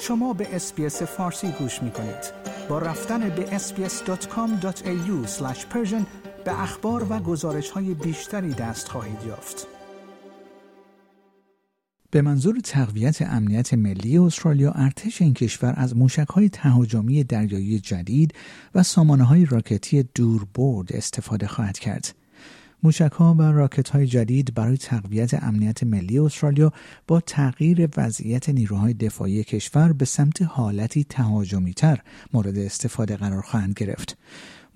شما به SBS فارسی گوش می کنید. با رفتن به sbs.com.au به اخبار و گزارش های بیشتری دست خواهید یافت. به منظور تقویت امنیت ملی استرالیا ارتش این کشور از های تهاجمی دریایی جدید و های راکتی دوربرد استفاده خواهد کرد. موشک ها و راکت های جدید برای تقویت امنیت ملی استرالیا با تغییر وضعیت نیروهای دفاعی کشور به سمت حالتی تهاجمی تر مورد استفاده قرار خواهند گرفت.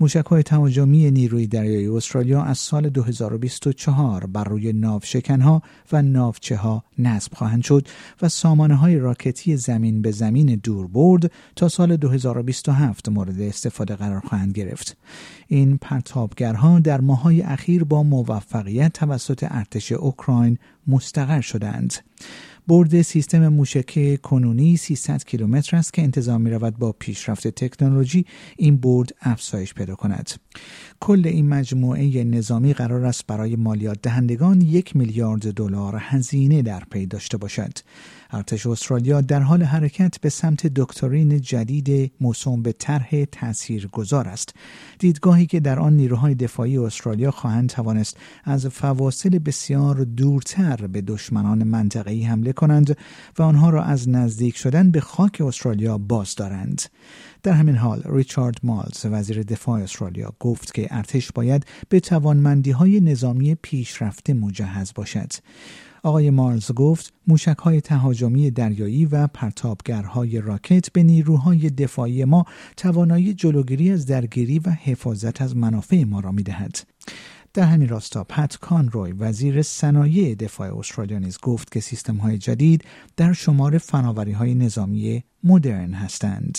موشک های تهاجمی نیروی دریایی استرالیا از سال 2024 بر روی ناوشکنها و ناوچه ها نصب خواهند شد و سامانه های راکتی زمین به زمین دور برد تا سال 2027 مورد استفاده قرار خواهند گرفت. این پرتابگرها در ماهای اخیر با موفقیت توسط ارتش اوکراین مستقر شدند. برد سیستم موشکی کنونی 300 کیلومتر است که انتظار می رود با پیشرفت تکنولوژی این برد افزایش پیدا کند. کل این مجموعه نظامی قرار است برای مالیات دهندگان یک میلیارد دلار هزینه در پی داشته باشد. ارتش استرالیا در حال حرکت به سمت دکترین جدید موسوم به طرح گذار است. دیدگاهی که در آن نیروهای دفاعی استرالیا خواهند توانست از فواصل بسیار دورتر به دشمنان منطقه‌ای حمله کنند و آنها را از نزدیک شدن به خاک استرالیا باز دارند. در همین حال ریچارد مالز وزیر دفاع استرالیا گفت که ارتش باید به توانمندی های نظامی پیشرفته مجهز باشد. آقای مارلز گفت موشک های تهاجمی دریایی و پرتابگرهای راکت به نیروهای دفاعی ما توانایی جلوگیری از درگیری و حفاظت از منافع ما را می دهد. در همین راستا پت کانروی وزیر صنایع دفاع استرالیا نیز گفت که سیستم های جدید در شمار فناوری های نظامی مدرن هستند.